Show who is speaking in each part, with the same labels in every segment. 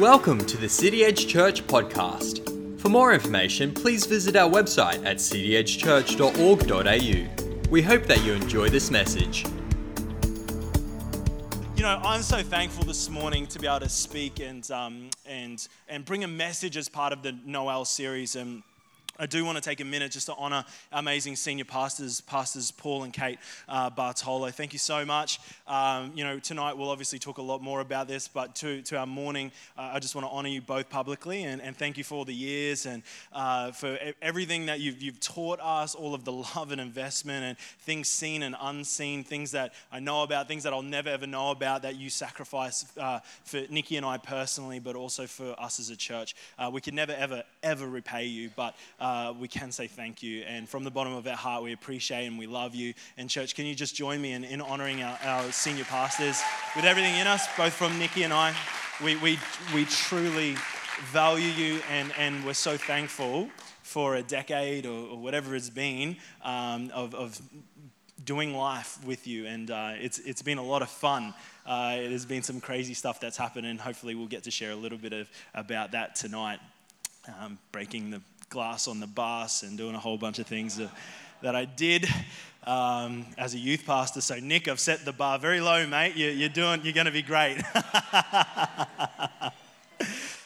Speaker 1: Welcome to the City Edge Church podcast. For more information, please visit our website at cityedgechurch.org.au. We hope that you enjoy this message.
Speaker 2: You know, I'm so thankful this morning to be able to speak and, um, and, and bring a message as part of the Noel series. And I do want to take a minute just to honor our amazing senior pastors, Pastors Paul and Kate uh, Bartolo. Thank you so much. Um, you know, tonight we'll obviously talk a lot more about this, but to, to our morning, uh, I just want to honor you both publicly and, and thank you for all the years and uh, for everything that you've, you've taught us, all of the love and investment and things seen and unseen, things that I know about, things that I'll never ever know about that you sacrifice uh, for Nikki and I personally, but also for us as a church. Uh, we can never, ever, ever repay you, but uh, we can say thank you. And from the bottom of our heart, we appreciate and we love you. And, church, can you just join me in, in honoring our, our senior pastors with everything in us, both from Nikki and I? We, we, we truly value you and, and we're so thankful for a decade or, or whatever it's been um, of, of doing life with you. And uh, it's, it's been a lot of fun. Uh, there's been some crazy stuff that's happened, and hopefully, we'll get to share a little bit of, about that tonight. Um, breaking the glass on the bus and doing a whole bunch of things that, I did um, as a youth pastor. So, Nick, I've set the bar very low, mate. You, you're doing, you're going to be great.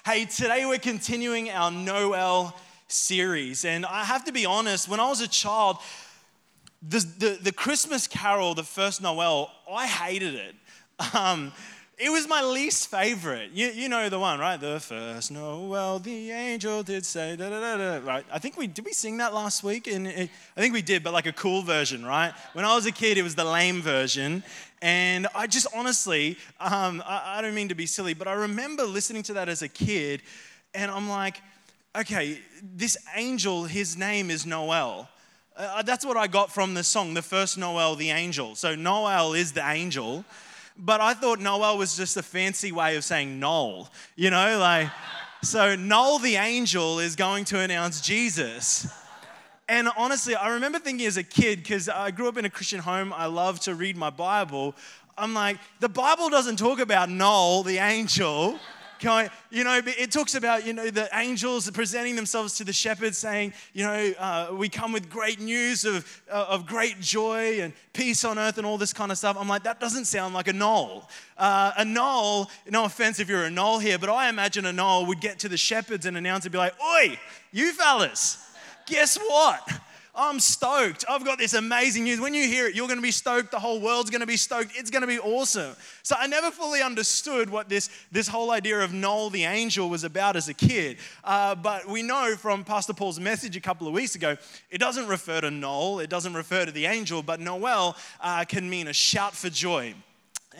Speaker 2: hey, today we're continuing our Noel series. And I have to be honest, when I was a child, the, the, the Christmas carol, the first Noel, I hated it. Um, it was my least favorite. You, you know the one, right? The first Noel, the angel did say, da, da, da, da. right? I think we, did we sing that last week? And I think we did, but like a cool version, right? When I was a kid, it was the lame version. And I just honestly, um, I, I don't mean to be silly, but I remember listening to that as a kid, and I'm like, okay, this angel, his name is Noel. Uh, that's what I got from the song, the first Noel, the angel. So Noel is the angel. But I thought Noel was just a fancy way of saying Noel, you know, like, so Noel the angel is going to announce Jesus. And honestly, I remember thinking as a kid, because I grew up in a Christian home, I love to read my Bible. I'm like, the Bible doesn't talk about Noel the angel. You know, it talks about, you know, the angels presenting themselves to the shepherds saying, you know, uh, we come with great news of, uh, of great joy and peace on earth and all this kind of stuff. I'm like, that doesn't sound like a Noel. Uh, a Noel, no offense if you're a Noel here, but I imagine a Noel would get to the shepherds and announce and be like, oi, you fellas, guess what? I'm stoked. I've got this amazing news. When you hear it, you're going to be stoked. The whole world's going to be stoked. It's going to be awesome. So I never fully understood what this, this whole idea of Noel the angel was about as a kid. Uh, but we know from Pastor Paul's message a couple of weeks ago, it doesn't refer to Noel, it doesn't refer to the angel, but Noel uh, can mean a shout for joy.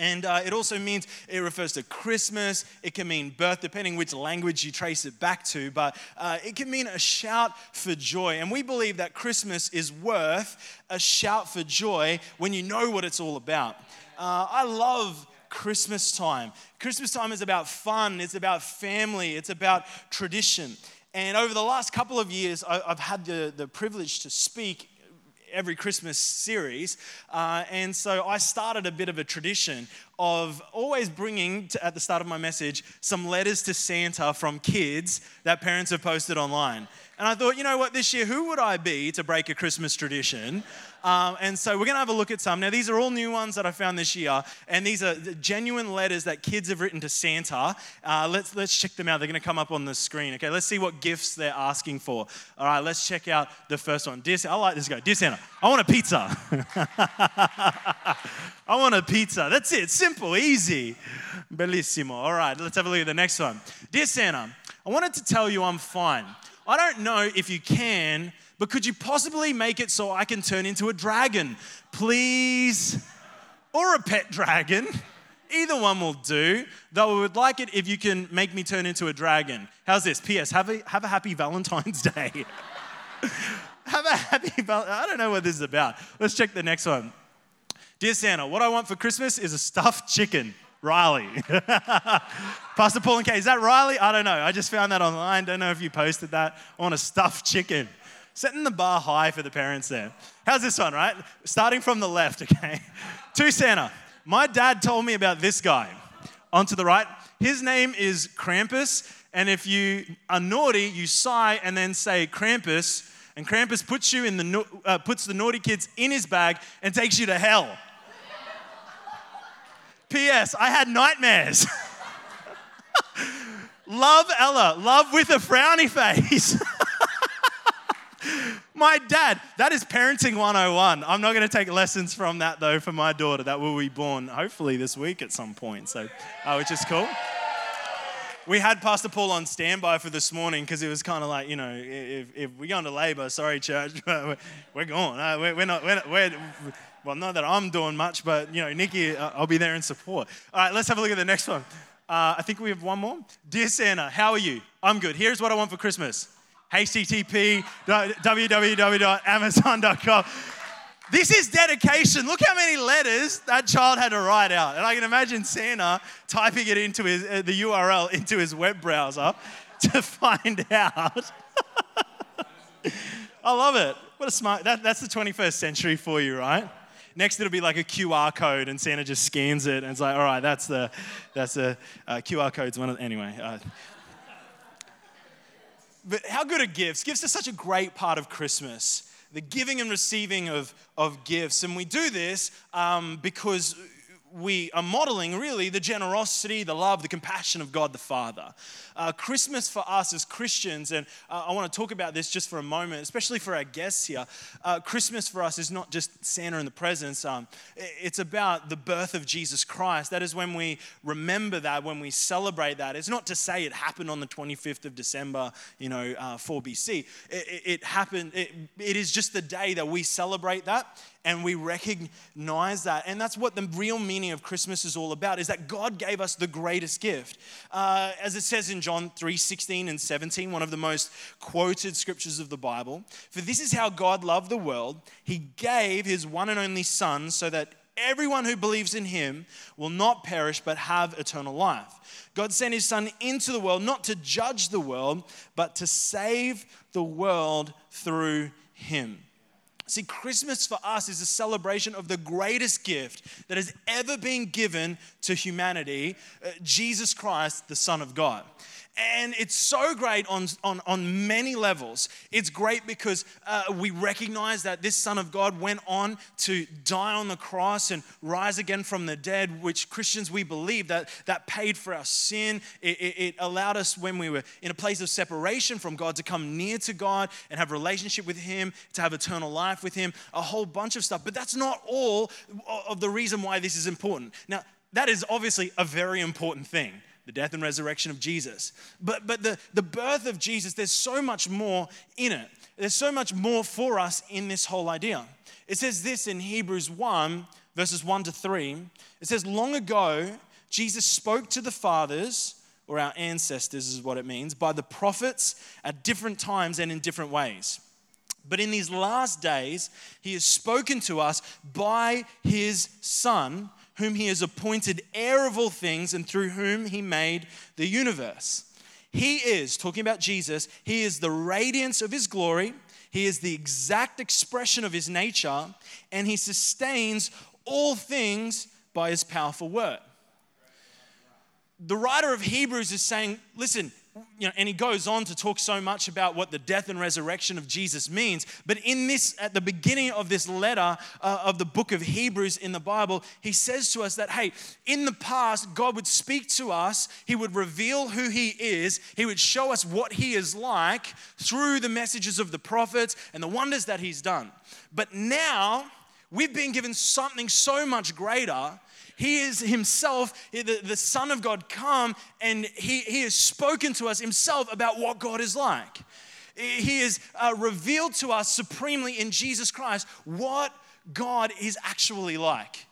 Speaker 2: And uh, it also means it refers to Christmas. It can mean birth, depending which language you trace it back to. But uh, it can mean a shout for joy. And we believe that Christmas is worth a shout for joy when you know what it's all about. Uh, I love Christmas time. Christmas time is about fun, it's about family, it's about tradition. And over the last couple of years, I've had the, the privilege to speak every Christmas series. Uh, and so I started a bit of a tradition of always bringing, to, at the start of my message, some letters to Santa from kids that parents have posted online. And I thought, you know what, this year, who would I be to break a Christmas tradition? Um, and so we're going to have a look at some. Now, these are all new ones that I found this year, and these are genuine letters that kids have written to Santa. Uh, let's, let's check them out. They're going to come up on the screen. Okay, let's see what gifts they're asking for. All right, let's check out the first one. Dear, I like this guy. Dear Santa, I want a pizza. I want a pizza. That's it. Easy. Bellissimo. All right, let's have a look at the next one. Dear Santa, I wanted to tell you I'm fine. I don't know if you can, but could you possibly make it so I can turn into a dragon? Please? Or a pet dragon? Either one will do, though I would like it if you can make me turn into a dragon. How's this? P.S. Have a, have a happy Valentine's Day. have a happy I don't know what this is about. Let's check the next one. Dear Santa, what I want for Christmas is a stuffed chicken. Riley. Pastor Paul and Kay, is that Riley? I don't know. I just found that online. Don't know if you posted that. I want a stuffed chicken. Setting the bar high for the parents there. How's this one, right? Starting from the left, okay? to Santa. My dad told me about this guy. on to the right. His name is Krampus. And if you are naughty, you sigh and then say Krampus. And Krampus puts you in the uh, puts the naughty kids in his bag and takes you to hell. P.S. I had nightmares. love Ella, love with a frowny face. my dad, that is parenting 101. I'm not going to take lessons from that though for my daughter that will be born hopefully this week at some point. So, uh, which is cool we had Pastor Paul on standby for this morning because it was kind of like, you know, if, if we go into labor, sorry, church, we're, we're going. Uh, we're, we're, not, we're, we're, well, not that I'm doing much, but, you know, Nikki, uh, I'll be there in support. All right, let's have a look at the next one. Uh, I think we have one more. Dear Santa, how are you? I'm good. Here's what I want for Christmas http www.amazon.com. This is dedication. Look how many letters that child had to write out. And I can imagine Santa typing it into his, uh, the URL into his web browser to find out. I love it. What a smart, that, that's the 21st century for you, right? Next, it'll be like a QR code, and Santa just scans it, and it's like, all right, that's the, that's the uh, QR code's one of, anyway. Uh, but how good are gifts? Gifts are such a great part of Christmas the giving and receiving of, of gifts. And we do this um, because we are modeling really the generosity, the love, the compassion of God the Father. Uh, Christmas for us as Christians, and uh, I want to talk about this just for a moment, especially for our guests here. Uh, Christmas for us is not just Santa in the presents, um, it's about the birth of Jesus Christ. That is when we remember that, when we celebrate that. It's not to say it happened on the 25th of December, you know, uh, 4 BC. It, it happened, it, it is just the day that we celebrate that and we recognize that. And that's what the real meaning of christmas is all about is that god gave us the greatest gift. Uh, as it says in john 3 16 and 17 one of the most quoted scriptures of the bible for this is how god loved the world. He gave his one and only son so that everyone who believes in him will not perish but have eternal life. God sent his son into the world not to judge the world but to save the world through him See, Christmas for us is a celebration of the greatest gift that has ever been given to humanity uh, Jesus Christ, the Son of God. And it's so great on, on, on many levels. It's great because uh, we recognize that this Son of God went on to die on the cross and rise again from the dead, which Christians we believe that that paid for our sin. It, it, it allowed us, when we were in a place of separation from God, to come near to God and have relationship with Him, to have eternal life with Him, a whole bunch of stuff. But that's not all of the reason why this is important. Now, that is obviously a very important thing the death and resurrection of Jesus. But, but the, the birth of Jesus, there's so much more in it. There's so much more for us in this whole idea. It says this in Hebrews 1, verses 1 to 3. It says, Long ago, Jesus spoke to the fathers, or our ancestors is what it means, by the prophets at different times and in different ways. But in these last days, he has spoken to us by his Son whom he has appointed heir of all things and through whom he made the universe. He is, talking about Jesus, he is the radiance of his glory, he is the exact expression of his nature, and he sustains all things by his powerful word. The writer of Hebrews is saying, listen, you know, and he goes on to talk so much about what the death and resurrection of Jesus means. But in this, at the beginning of this letter uh, of the book of Hebrews in the Bible, he says to us that, hey, in the past, God would speak to us, he would reveal who he is, he would show us what he is like through the messages of the prophets and the wonders that he's done. But now, we've been given something so much greater he is himself, the, the Son of God, come and he, he has spoken to us himself about what God is like. He has uh, revealed to us supremely in Jesus Christ what God is actually like.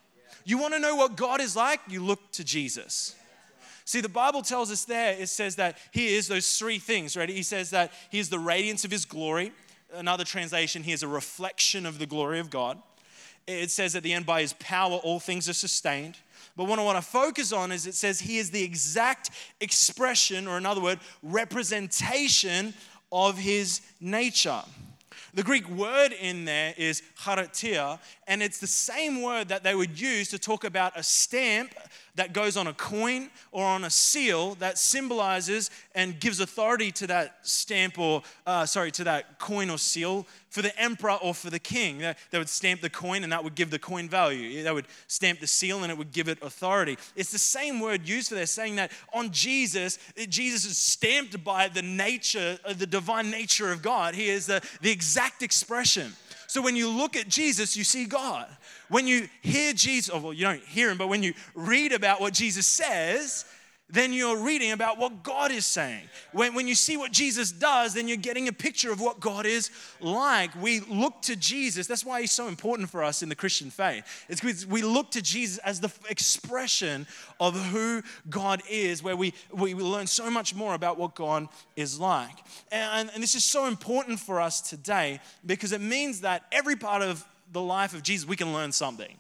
Speaker 2: You want to know what God is like? You look to Jesus. See, the Bible tells us there, it says that He is those three things, right? He says that He is the radiance of His glory. Another translation, He is a reflection of the glory of God. It says at the end, by his power, all things are sustained. But what I want to focus on is it says he is the exact expression, or in other words, representation of his nature. The Greek word in there is charatia, and it's the same word that they would use to talk about a stamp that goes on a coin or on a seal that symbolizes and gives authority to that stamp or, uh, sorry, to that coin or seal for the emperor or for the king. They would stamp the coin and that would give the coin value. They would stamp the seal and it would give it authority. It's the same word used for there, saying that on Jesus, Jesus is stamped by the nature, uh, the divine nature of God. He is the, the exact expression. So when you look at Jesus, you see God. When you hear Jesus, well, you don't hear him, but when you read about what Jesus says, then you're reading about what God is saying. When, when you see what Jesus does, then you're getting a picture of what God is like. We look to Jesus. That's why he's so important for us in the Christian faith. It's because we look to Jesus as the expression of who God is, where we, we learn so much more about what God is like. And, and this is so important for us today because it means that every part of the life of Jesus, we can learn something.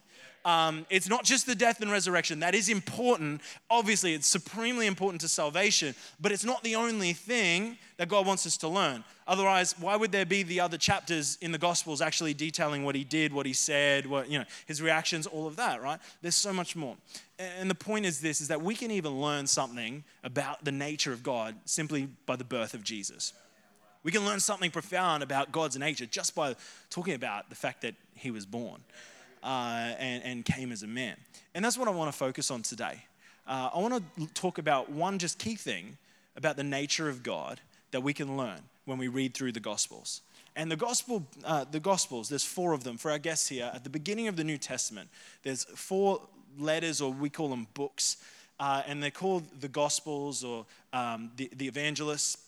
Speaker 2: Um, it's not just the death and resurrection. That is important. Obviously, it's supremely important to salvation, but it's not the only thing that God wants us to learn. Otherwise, why would there be the other chapters in the Gospels actually detailing what he did, what he said, what, you know, his reactions, all of that, right? There's so much more. And the point is this, is that we can even learn something about the nature of God simply by the birth of Jesus. We can learn something profound about God's nature just by talking about the fact that he was born uh, and, and came as a man. And that's what I want to focus on today. Uh, I want to talk about one just key thing about the nature of God that we can learn when we read through the Gospels. And the gospel, uh, the Gospels, there's four of them for our guests here. At the beginning of the New Testament, there's four letters, or we call them books, uh, and they're called the Gospels or um, the, the evangelists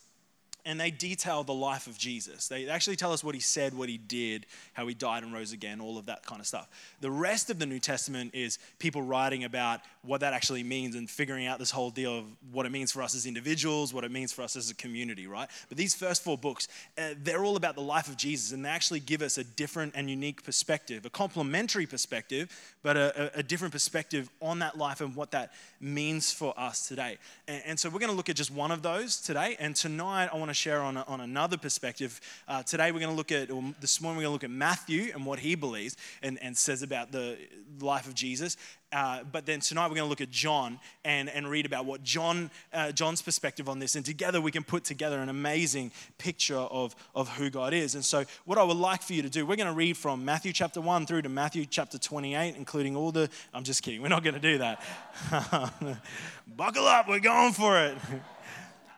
Speaker 2: and they detail the life of Jesus. They actually tell us what he said, what he did, how he died and rose again, all of that kind of stuff. The rest of the New Testament is people writing about what that actually means and figuring out this whole deal of what it means for us as individuals, what it means for us as a community, right? But these first four books, uh, they're all about the life of Jesus and they actually give us a different and unique perspective, a complementary perspective, but a, a different perspective on that life and what that means for us today. And, and so we're going to look at just one of those today. And tonight I want to share on, a, on another perspective. Uh, today we're going to look at, or this morning we're going to look at Matthew and what he believes and, and says about the life of Jesus. Uh, but then tonight we're going to look at John and, and read about what John, uh, John's perspective on this. And together we can put together an amazing picture of, of who God is. And so, what I would like for you to do, we're going to read from Matthew chapter 1 through to Matthew chapter 28, including all the. I'm just kidding, we're not going to do that. Buckle up, we're going for it.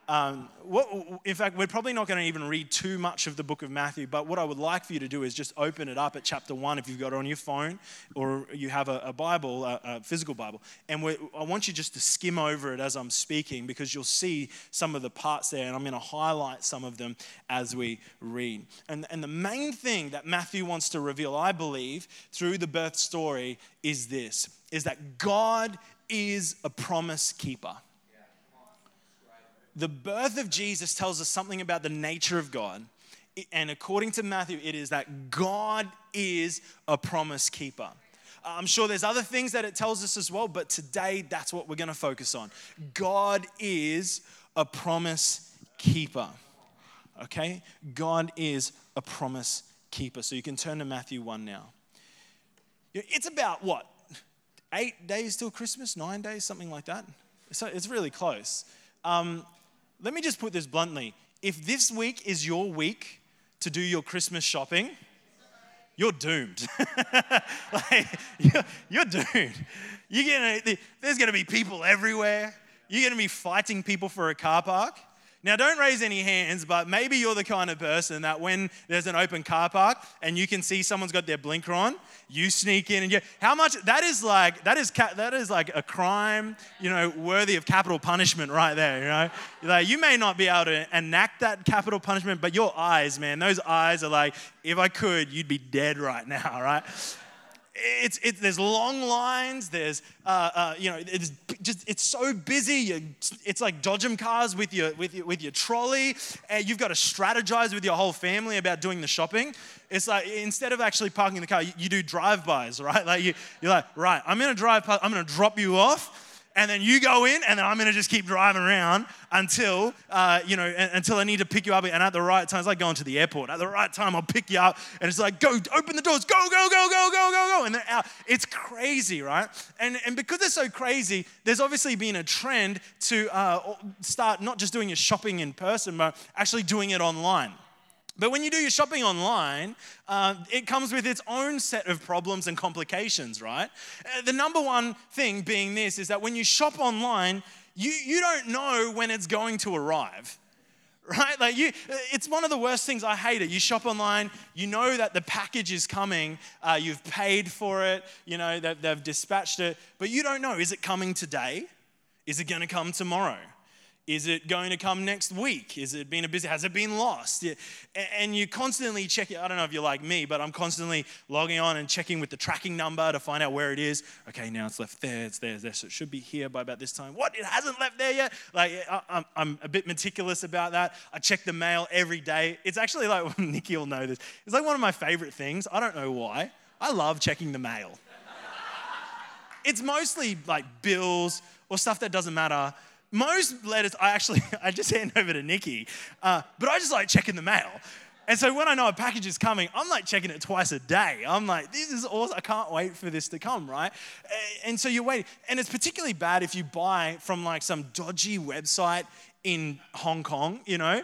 Speaker 2: Um, what, in fact, we're probably not going to even read too much of the book of Matthew, but what I would like for you to do is just open it up at chapter one if you've got it on your phone or you have a, a Bible, a, a, physical Bible. And I want you just to skim over it as I'm speaking because you'll see some of the parts there, and I'm going to highlight some of them as we read. And, and the main thing that Matthew wants to reveal, I believe, through the birth story is this is that God is a promise keeper the birth of Jesus tells us something about the nature of God. And according to Matthew, it is that God is a promise keeper. I'm sure there's other things that it tells us as well, but today that's what we're going to focus on. God is a promise keeper. Okay? God is a promise keeper. So you can turn to Matthew 1 now. It's about what? Eight days till Christmas? Nine days? Something like that? So it's really close. Um, let me just put this bluntly. If this week is your week to do your Christmas shopping, you're doomed. like, you're, you're, doomed. You're gonna, there's going to be people everywhere. You're going to be fighting people for a car park. Now, don't raise any hands, but maybe you're the kind of person that when there's an open car park and you can see someone's got their blinker on, you sneak in and you. How much? That is like that is that is like a crime, you know, worthy of capital punishment right there. You know, like you may not be able to enact that capital punishment, but your eyes, man, those eyes are like, if I could, you'd be dead right now, right? It's, it, there's long lines. There's, uh, uh, you know, it's just it's so busy. You, it's like dodgem cars with your with your with your trolley. And you've got to strategize with your whole family about doing the shopping. It's like instead of actually parking the car, you, you do drive-bys, right? Like you, you're like, right, I'm gonna drive. I'm gonna drop you off and then you go in, and then I'm gonna just keep driving around until, uh, you know, until I need to pick you up. And at the right time, it's like going to the airport. At the right time, I'll pick you up, and it's like, go, open the doors, go, go, go, go, go, go, go, and they're out. It's crazy, right? And, and because it's so crazy, there's obviously been a trend to uh, start not just doing your shopping in person, but actually doing it online. But when you do your shopping online, uh, it comes with its own set of problems and complications, right? Uh, the number one thing being this is that when you shop online, you, you don't know when it's going to arrive right? Like you it's one of the worst things. I hate it. You shop online you know that the package is coming uh, you've paid for it you know that they've dispatched it but you don't know is it coming today? Is it going to come tomorrow is it going to come next week? Is it been a busy? Has it been lost? And you constantly check it. I don't know if you're like me, but I'm constantly logging on and checking with the tracking number to find out where it is. Okay, now it's left there, it's there, it's there. So it should be here by about this time. What? It hasn't left there yet? Like, I'm a bit meticulous about that. I check the mail every day. It's actually like, Nikki will know this. It's like one of my favorite things. I don't know why. I love checking the mail. it's mostly like bills or stuff that doesn't matter most letters I actually I just hand over to Nikki, uh, but I just like checking the mail. And so when I know a package is coming, I'm like checking it twice a day. I'm like, this is awesome. I can't wait for this to come, right? And so you're waiting. And it's particularly bad if you buy from like some dodgy website in Hong Kong, you know?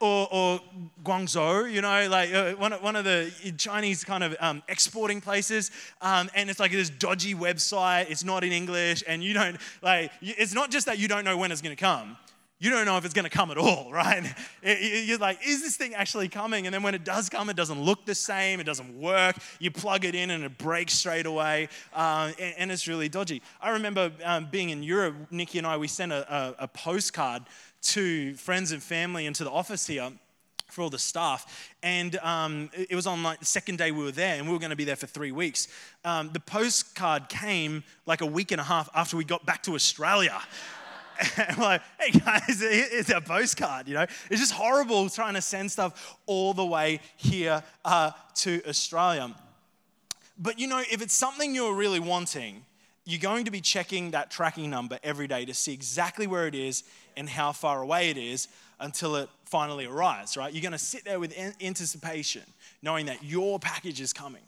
Speaker 2: Or, or Guangzhou, you know, like uh, one, one of the Chinese kind of um, exporting places. Um, and it's like this dodgy website, it's not in English, and you don't, like, it's not just that you don't know when it's gonna come. You don't know if it's gonna come at all, right? You're like, is this thing actually coming? And then when it does come, it doesn't look the same, it doesn't work. You plug it in and it breaks straight away, uh, and, and, it's really dodgy. I remember um, being in Europe, Nikki and I, we sent a, a, a postcard to friends and family and to the office here for all the staff. And um, it was on like the second day we were there, and we were going to be there for three weeks. Um, the postcard came like a week and a half after we got back to Australia. and like, hey guys, it's a postcard, you know? It's just horrible trying to send stuff all the way here uh, to Australia. But you know, if it's something you're really wanting, you're going to be checking that tracking number every day to see exactly where it is and how far away it is until it finally arrives, right? You're going to sit there with anticipation, knowing that your package is coming.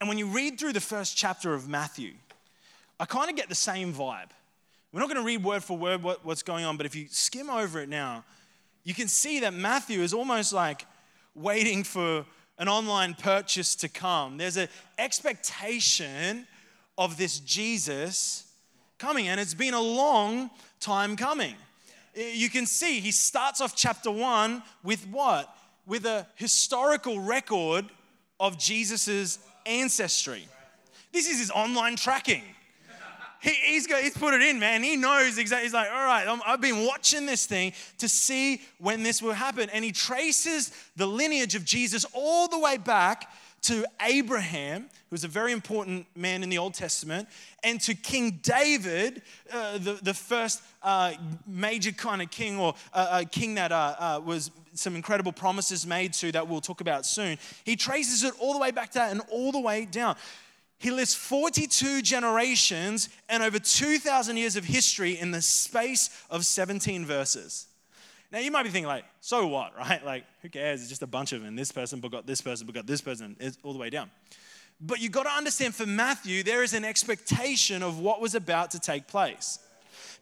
Speaker 2: And when you read through the first chapter of Matthew, I kind of get the same vibe. We're not going to read word for word what, what's going on, but if you skim over it now, you can see that Matthew is almost like waiting for an online purchase to come. There's an expectation of this Jesus coming, and it's been a long time coming. You can see he starts off chapter one with what? With a historical record of Jesus' ancestry. This is his online tracking. He, he's, got, he's put it in, man. He knows exactly. He's like, all right, I've been watching this thing to see when this will happen. And he traces the lineage of Jesus all the way back to Abraham, who's a very important man in the Old Testament, and to King David, uh, the, the first uh, major kind of king or uh, a king that uh, uh, was some incredible promises made to that we'll talk about soon. He traces it all the way back to that and all the way down. He lists 42 generations and over 2,000 years of history in the space of 17 verses. Now you might be thinking like, so what, right? Like, who cares? It's just a bunch of them. This person but got this person, but got this person, it's all the way down. But you got to understand for Matthew, there is an expectation of what was about to take place.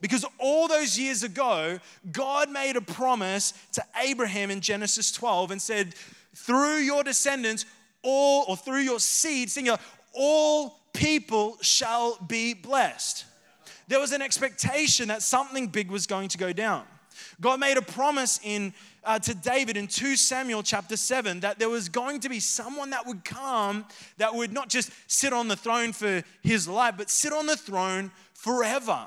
Speaker 2: Because all those years ago, God made a promise to Abraham in Genesis 12 and said, through your descendants, all, or through your seed, singular, all people shall be blessed. There was an expectation that something big was going to go down. God made a promise in uh, to David in 2 Samuel chapter 7 that there was going to be someone that would come that would not just sit on the throne for his life, but sit on the throne forever.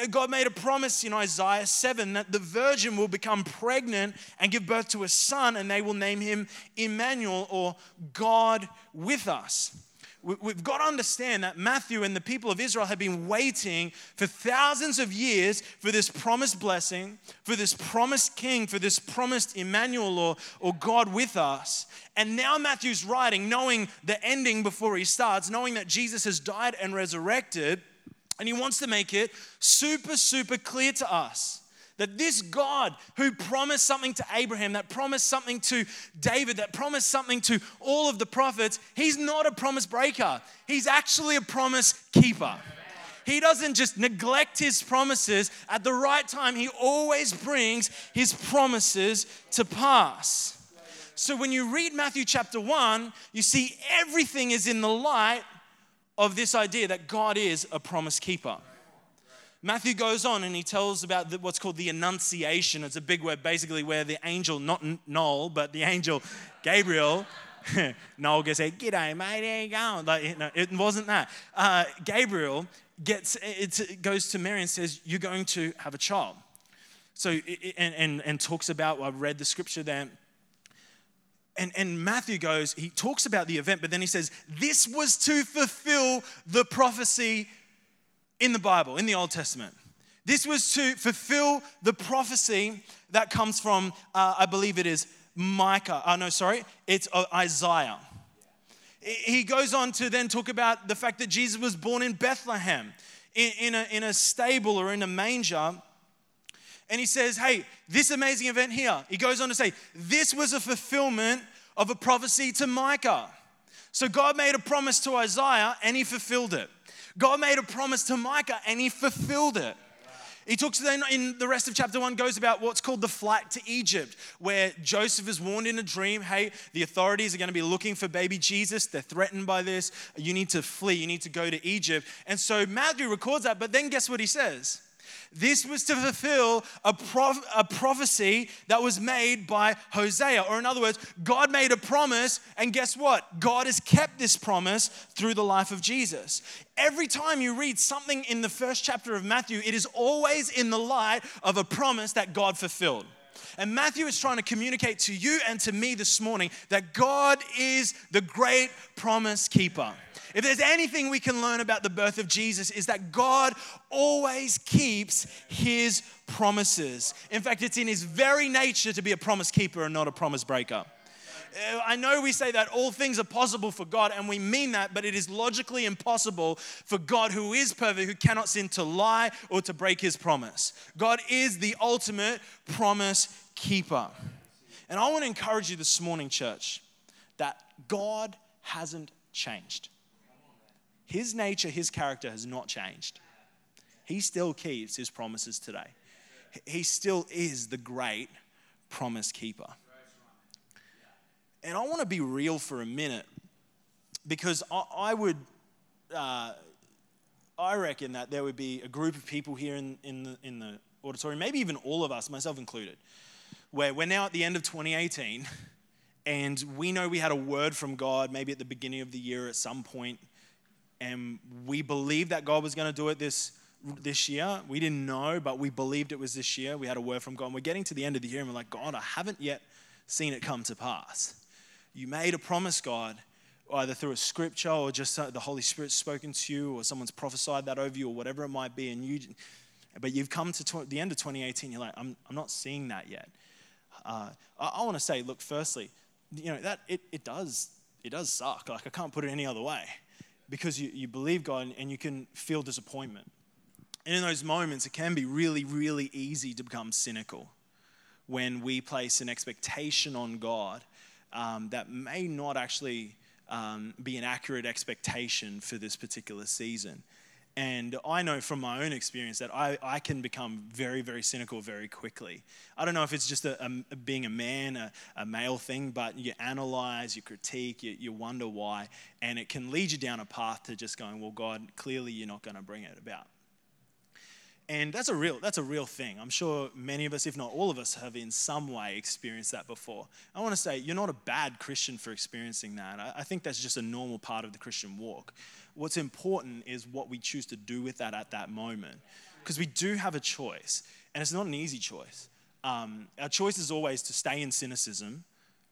Speaker 2: Uh, God made a promise in Isaiah 7 that the virgin will become pregnant and give birth to a son, and they will name him Emmanuel or God with us. We've got to understand that Matthew and the people of Israel have been waiting for thousands of years for this promised blessing, for this promised king, for this promised Emmanuel or, or God with us. And now Matthew's writing, knowing the ending before he starts, knowing that Jesus has died and resurrected. And he wants to make it super, super clear to us that this God who promised something to Abraham, that promised something to David, that promised something to all of the prophets, he's not a promise breaker. He's actually a promise keeper. He doesn't just neglect his promises. At the right time, he always brings his promises to pass. So when you read Matthew chapter 1, you see everything is in the light of this idea that God is a promise keeper. Matthew goes on and he tells about what's called the Annunciation. It's a big word, basically, where the angel, not Noel, but the angel Gabriel, Noel gets say, G'day, mate, how you going? Like, no, it wasn't that. Uh, Gabriel gets, it goes to Mary and says, You're going to have a child. So, and, and, and talks about, I read the scripture there. And, and Matthew goes, he talks about the event, but then he says, This was to fulfill the prophecy in the Bible, in the Old Testament. This was to fulfill the prophecy that comes from, uh, I believe it is Micah. Oh, no, sorry, it's uh, Isaiah. He goes on to then talk about the fact that Jesus was born in Bethlehem, in, in, a, in a stable or in a manger. And he says, Hey, this amazing event here. He goes on to say, This was a fulfillment of a prophecy to Micah. So God made a promise to Isaiah and he fulfilled it. God made a promise to Micah and he fulfilled it. He talks then in the rest of chapter one, goes about what's called the flight to Egypt, where Joseph is warned in a dream hey, the authorities are going to be looking for baby Jesus. They're threatened by this. You need to flee. You need to go to Egypt. And so Matthew records that, but then guess what he says? This was to fulfill a, prof- a prophecy that was made by Hosea. Or, in other words, God made a promise, and guess what? God has kept this promise through the life of Jesus. Every time you read something in the first chapter of Matthew, it is always in the light of a promise that God fulfilled. And Matthew is trying to communicate to you and to me this morning that God is the great promise keeper. If there's anything we can learn about the birth of Jesus, is that God always keeps his promises. In fact, it's in his very nature to be a promise keeper and not a promise breaker. Uh, I know we say that all things are possible for God, and we mean that, but it is logically impossible for God, who is perfect, who cannot sin, to lie or to break his promise. God is the ultimate promise keeper. And I want to encourage you this morning, church, that God hasn't changed. His nature, his character has not changed. He still keeps his promises today. He still is the great promise keeper. And I want to be real for a minute because I, would, uh, I reckon that there would be a group of people here in, in, the, in the auditorium, maybe even all of us, myself included, where we're now at the end of 2018 and we know we had a word from God maybe at the beginning of the year at some point and we believed that God was going to do it this this year. We didn't know, but we believed it was this year. We had a word from God. And we're getting to the end of the year and we're like, God, I haven't yet seen it come to pass. You made a promise, God, either through a scripture or just the Holy Spirit spoken to you or someone's prophesied that over you or whatever it might be. And you, but you've come to tw- the end of 2018, you're like, I'm, I'm not seeing that yet. Uh, I, I want to say, look, firstly, you know, that it, it does, it does suck. Like, I can't put it any other way because you, you believe God and you can feel disappointment. And in those moments, it can be really, really easy to become cynical when we place an expectation on God um, that may not actually um, be an accurate expectation for this particular season. And I know from my own experience that I, I can become very, very cynical very quickly. I don't know if it's just a, a being a man, a, a, male thing, but you analyze, you critique, you, you wonder why, and it can lead you down a path to just going, well, God, clearly you're not going to bring it about. And that's a real that's a real thing. I'm sure many of us, if not all of us, have in some way experienced that before. I want to say you're not a bad Christian for experiencing that. I, I think that's just a normal part of the Christian walk. What's important is what we choose to do with that at that moment. Because we do have a choice, and it's not an easy choice. Um, our choice is always to stay in cynicism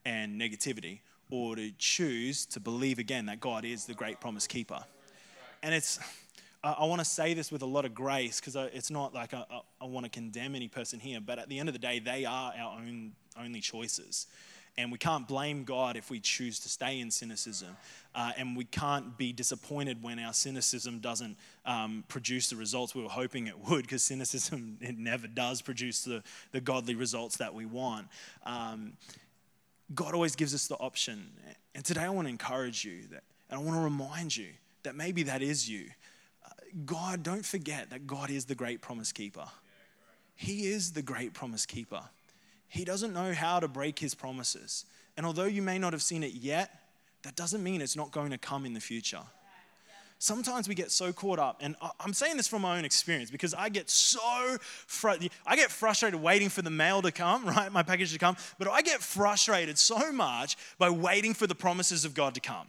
Speaker 2: and negativity, or to choose to believe again that God is the great promise keeper. And it's, I want to say this with a lot of grace because it's not like I, I want to condemn any person here, but at the end of the day, they are our own only choices. And we can't blame God if we choose to stay in cynicism. Uh, and we can't be disappointed when our cynicism doesn't um, produce the results we were hoping it would, because cynicism it never does produce the, the godly results that we want. Um, God always gives us the option. And today I want to encourage you that, and I want to remind you that maybe that is you. God, don't forget that God is the great promise keeper. He is the great promise keeper. He doesn't know how to break his promises. And although you may not have seen it yet, that doesn't mean it's not going to come in the future. Sometimes we get so caught up, and I'm saying this from my own experience because I get so fr- I get frustrated waiting for the mail to come, right, my package to come, but I get frustrated so much by waiting for the promises of God to come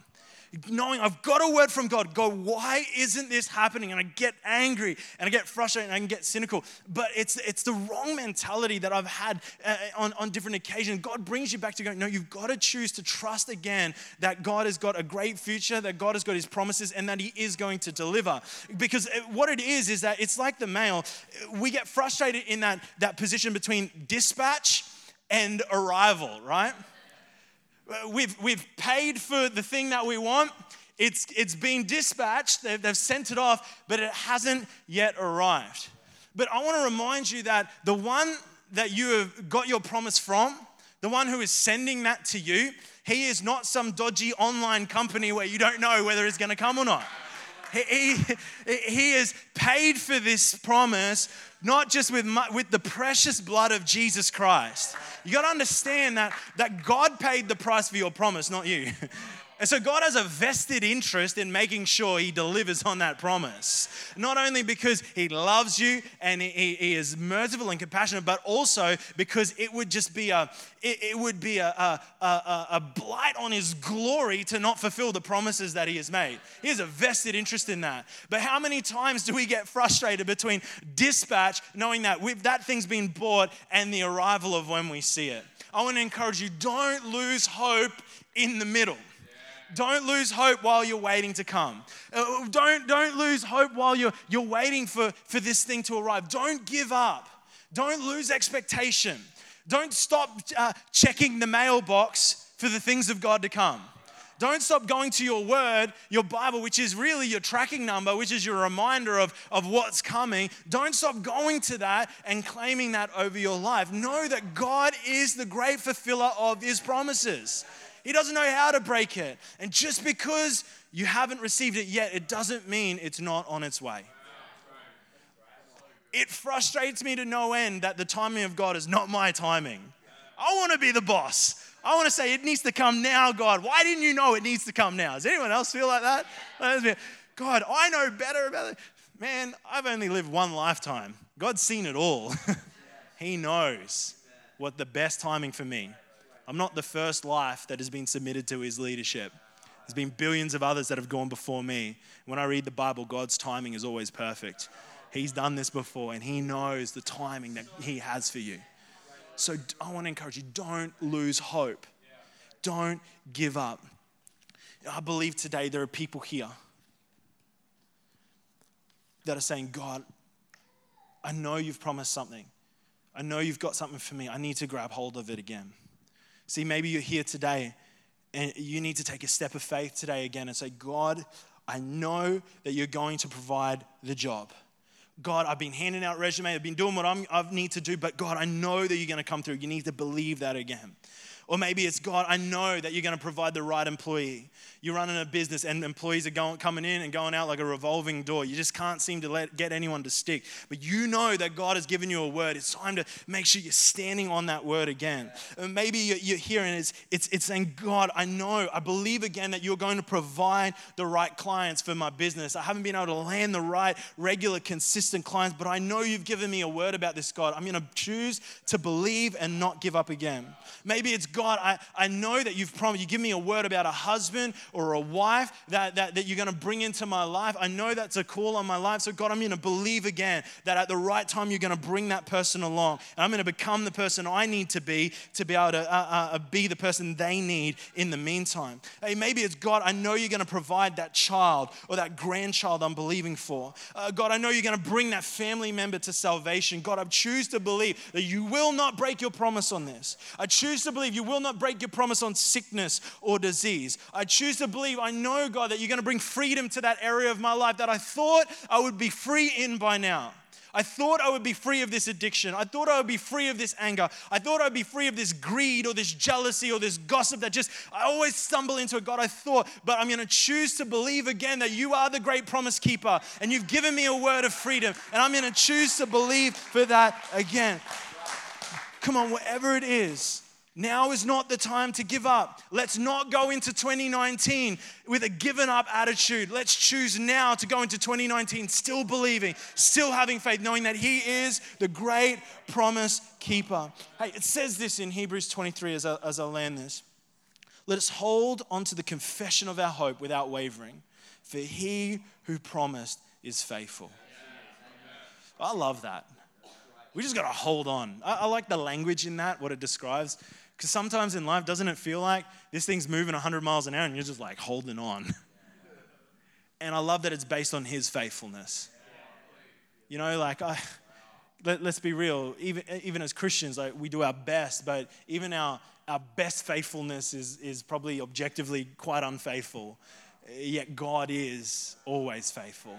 Speaker 2: knowing I've got a word from God. God, why isn't this happening? And I get angry and I get frustrated and I can get cynical. But it's, it's the wrong mentality that I've had uh, on, on different occasions. God brings you back to going, no, you've got to choose to trust again that God has got a great future, that God has got his promises, and that he is going to deliver. Because uh, what it is, is that it's like the mail. We get frustrated in that, that position between dispatch and arrival, right? Uh, we've, we've paid for the thing that we want. It's, it's been dispatched, they've, they've sent it off, but it hasn't yet arrived. But I want to remind you that the one that you have got your promise from, the one who is sending that to you, he is not some dodgy online company where you don't know whether it's going to come or not. He, he, he has paid for this promise not just with, with the precious blood of Jesus Christ. You got to understand that, that God paid the price for your promise, not you. And so God has a vested interest in making sure He delivers on that promise. Not only because He loves you and He, he is merciful and compassionate, but also because it would just be a it, it would be a, a, a, a blight on His glory to not fulfill the promises that He has made. He has a vested interest in that. But how many times do we get frustrated between dispatch, knowing that that thing's been bought, and the arrival of when we see it? I want to encourage you: don't lose hope in the middle. Don't lose hope while you're waiting to come. Uh, don't, don't lose hope while you're, you're waiting for, for this thing to arrive. Don't give up. Don't lose expectation. Don't stop uh, checking the mailbox for the things of God to come. Don't stop going to your word, your Bible, which is really your tracking number, which is your reminder of, of what's coming. Don't stop going to that and claiming that over your life. Know that God is the great fulfiller of his promises. He doesn't know how to break it. And just because you haven't received it yet, it doesn't mean it's not on its way. It frustrates me to no end that the timing of God is not my timing. I want to be the boss. I want to say it needs to come now, God. Why didn't you know it needs to come now? Does anyone else feel like that? God, I know better about it. Man, I've only lived one lifetime. God's seen it all. he knows what the best timing for me. I'm not the first life that has been submitted to his leadership. There's been billions of others that have gone before me. When I read the Bible, God's timing is always perfect. He's done this before and he knows the timing that he has for you. So I want to encourage you don't lose hope. Don't give up. I believe today there are people here that are saying, God, I know you've promised something. I know you've got something for me. I need to grab hold of it again. See, maybe you're here today and you need to take a step of faith today again and say, God, I know that you're going to provide the job. God, I've been handing out resume, I've been doing what I'm, I need to do, but God, I know that you're going to come through. You need to believe that again. Or maybe it's God, I know that you're going to provide the right employee. You're running a business and employees are going, coming in and going out like a revolving door. You just can't seem to let, get anyone to stick. But you know that God has given you a word. It's time to make sure you're standing on that word again. Maybe you're, you're here and it's, it's, it's saying, God, I know, I believe again that you're going to provide the right clients for my business. I haven't been able to land the right, regular, consistent clients, but I know you've given me a word about this, God. I'm going to choose to believe and not give up again. Maybe it's I, I know that you've promised, you give me a word about a husband or a wife that, that, that you're going to bring into my life. I know that's a call on my life. So, God, I'm going to believe again that at the right time you're going to bring that person along. And I'm going to become the person I need to be to be able to uh, uh, uh, be the person they need in the meantime. Hey, maybe it's God, I know you're going to provide that child or that grandchild I'm believing for. Uh, God, I know you're going to bring that family member to salvation. God, I choose to believe that you will not break your promise on this. I choose to believe you will not break your promise on sickness or disease. I choose to believe, I know, God, that you're going to bring freedom to that area of my life that I thought I would be free in by now. I thought I would be free of this addiction. I thought I would be free of this anger. I thought I'd be free of this greed or this jealousy or this gossip that just, I always stumble into it. God, I thought, but I'm going to choose to believe again that you are the great promise keeper and you've given me a word of freedom. And I'm going to choose to believe for that again. Come on, whatever it is, now is not the time to give up. Let's not go into 2019 with a given up attitude. Let's choose now to go into 2019 still believing, still having faith, knowing that He is the great promise keeper. Hey, it says this in Hebrews 23 as I, as I land this. Let us hold on to the confession of our hope without wavering, for He who promised is faithful. I love that. We just got to hold on. I, I, like the language in that, what it describes. Because sometimes in life, doesn't it feel like this thing's moving 100 miles an hour and you're just like holding on? and I love that it's based on his faithfulness. You know, like, I, let, us be real, even, even as Christians, like we do our best, but even our, our best faithfulness is, is probably objectively quite unfaithful. Yet God is always faithful.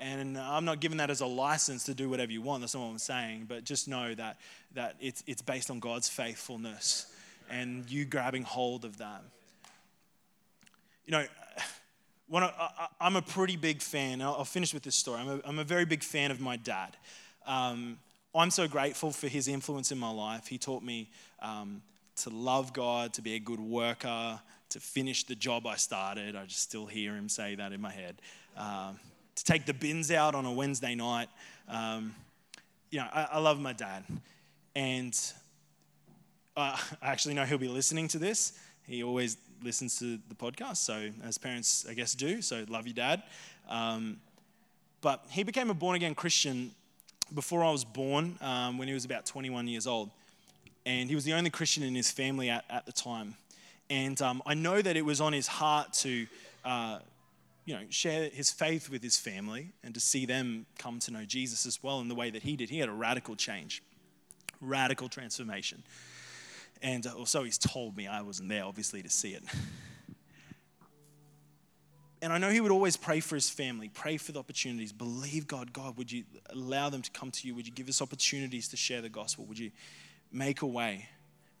Speaker 2: And I'm not giving that as a license to do whatever you want. That's not what I'm saying. But just know that, that it's, it's based on God's faithfulness and you grabbing hold of that. You know, when I, am a pretty big fan. I'll, finish with this story. I'm a, I'm a very big fan of my dad. Um, I'm so grateful for his influence in my life. He taught me um, to love God, to be a good worker, to finish the job I started. I just still hear him say that in my head. Um, to take the bins out on a Wednesday night. Um, you know, I, I, love my dad. And uh, I actually know he'll be listening to this. He always listens to the podcast, so as parents, I guess, do. So love you, dad. Um, but he became a born again Christian before I was born um, when he was about 21 years old. And he was the only Christian in his family at, at the time. And um, I know that it was on his heart to uh, you know, share his faith with his family and to see them come to know Jesus as well in the way that he did. He had a radical change, radical transformation. And uh, so he's told me, I wasn't there obviously to see it. And I know he would always pray for his family, pray for the opportunities, believe God, God, would you allow them to come to you? Would you give us opportunities to share the gospel? Would you make a way?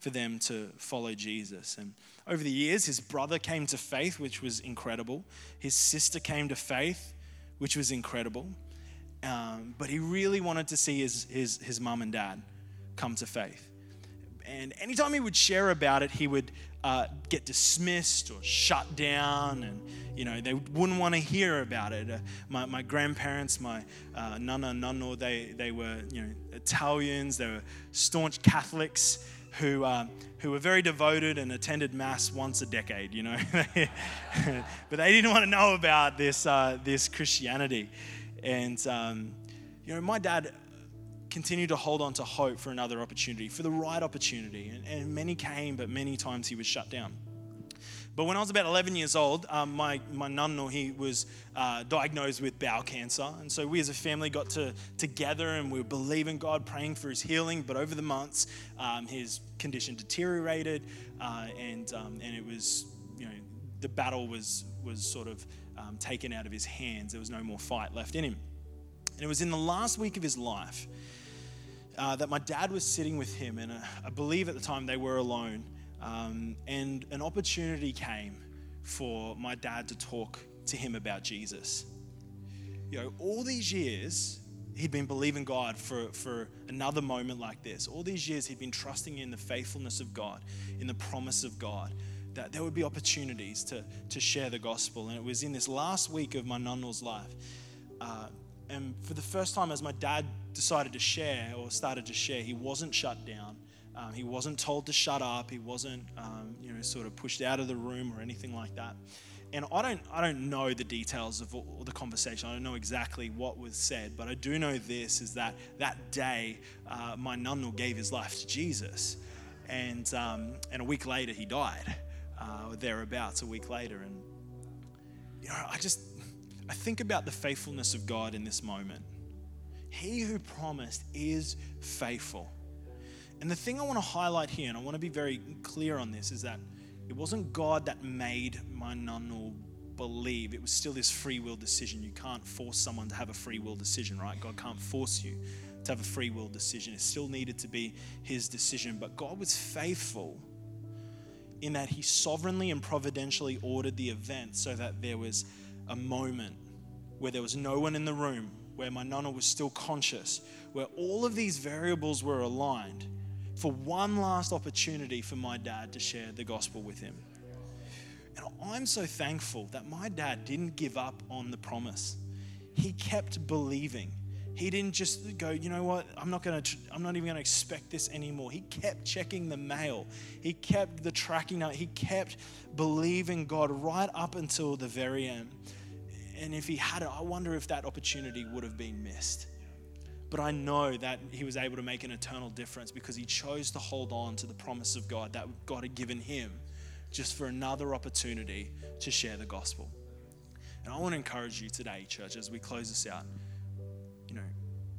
Speaker 2: For them to follow Jesus. And over the years, his brother came to faith, which was incredible. His sister came to faith, which was incredible. Um, but he really wanted to see his, his, his mum and dad come to faith. And anytime he would share about it, he would uh, get dismissed or shut down, and you know they wouldn't want to hear about it. Uh, my, my grandparents, my uh, nana nonno, they they were you know Italians. They were staunch Catholics, who, um, who were very devoted and attended Mass once a decade, you know. but they didn't want to know about this, uh, this Christianity. And, um, you know, my dad continued to hold on to hope for another opportunity, for the right opportunity. And, and many came, but many times he was shut down. But when I was about 11 years old, um, my, my nunno, he was uh, diagnosed with bowel cancer. And so we as a family got to together and we were believing God, praying for his healing. But over the months, um, his condition deteriorated uh, and, um, and it was, you know, the battle was, was sort of um, taken out of his hands. There was no more fight left in him. And it was in the last week of his life uh, that my dad was sitting with him, and uh, I believe at the time they were alone. Um, and an opportunity came for my dad to talk to him about Jesus. You know, all these years, he'd been believing God for, for another moment like this. All these years, he'd been trusting in the faithfulness of God, in the promise of God, that there would be opportunities to, to share the gospel. And it was in this last week of my nunno's life. Uh, and for the first time, as my dad decided to share or started to share, he wasn't shut down. Um, he wasn't told to shut up. He wasn't, um, you know, sort of pushed out of the room or anything like that. And I don't, I don't know the details of all the conversation. I don't know exactly what was said, but I do know this: is that that day, uh, my nunno gave his life to Jesus, and um, and a week later he died, uh, thereabouts. A week later, and you know, I just I think about the faithfulness of God in this moment. He who promised is faithful. And the thing I want to highlight here, and I want to be very clear on this, is that it wasn't God that made my nunu believe. It was still this free will decision. You can't force someone to have a free will decision, right? God can't force you to have a free will decision. It still needed to be his decision. But God was faithful in that he sovereignly and providentially ordered the event so that there was a moment where there was no one in the room, where my nana was still conscious, where all of these variables were aligned for one last opportunity for my dad to share the gospel with him. And I'm so thankful that my dad didn't give up on the promise. He kept believing. He didn't just go, you know what, I'm not going to I'm not even going to expect this anymore. He kept checking the mail. He kept the tracking note. He kept believing God right up until the very end. And if he had it, I wonder if that opportunity would have been missed. But I know that he was able to make an eternal difference because he chose to hold on to the promise of God that God had given him just for another opportunity to share the gospel. And I want to encourage you today, church, as we close this out. You know,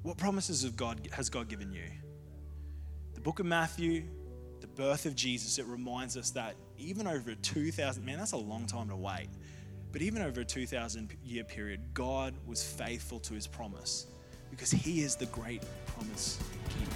Speaker 2: what promises of God has God given you? The book of Matthew, the birth of Jesus, it reminds us that even over a 2,000, man, that's a long time to wait. But even over a 2,000 year period, God was faithful to his promise because He is the great promise keeper.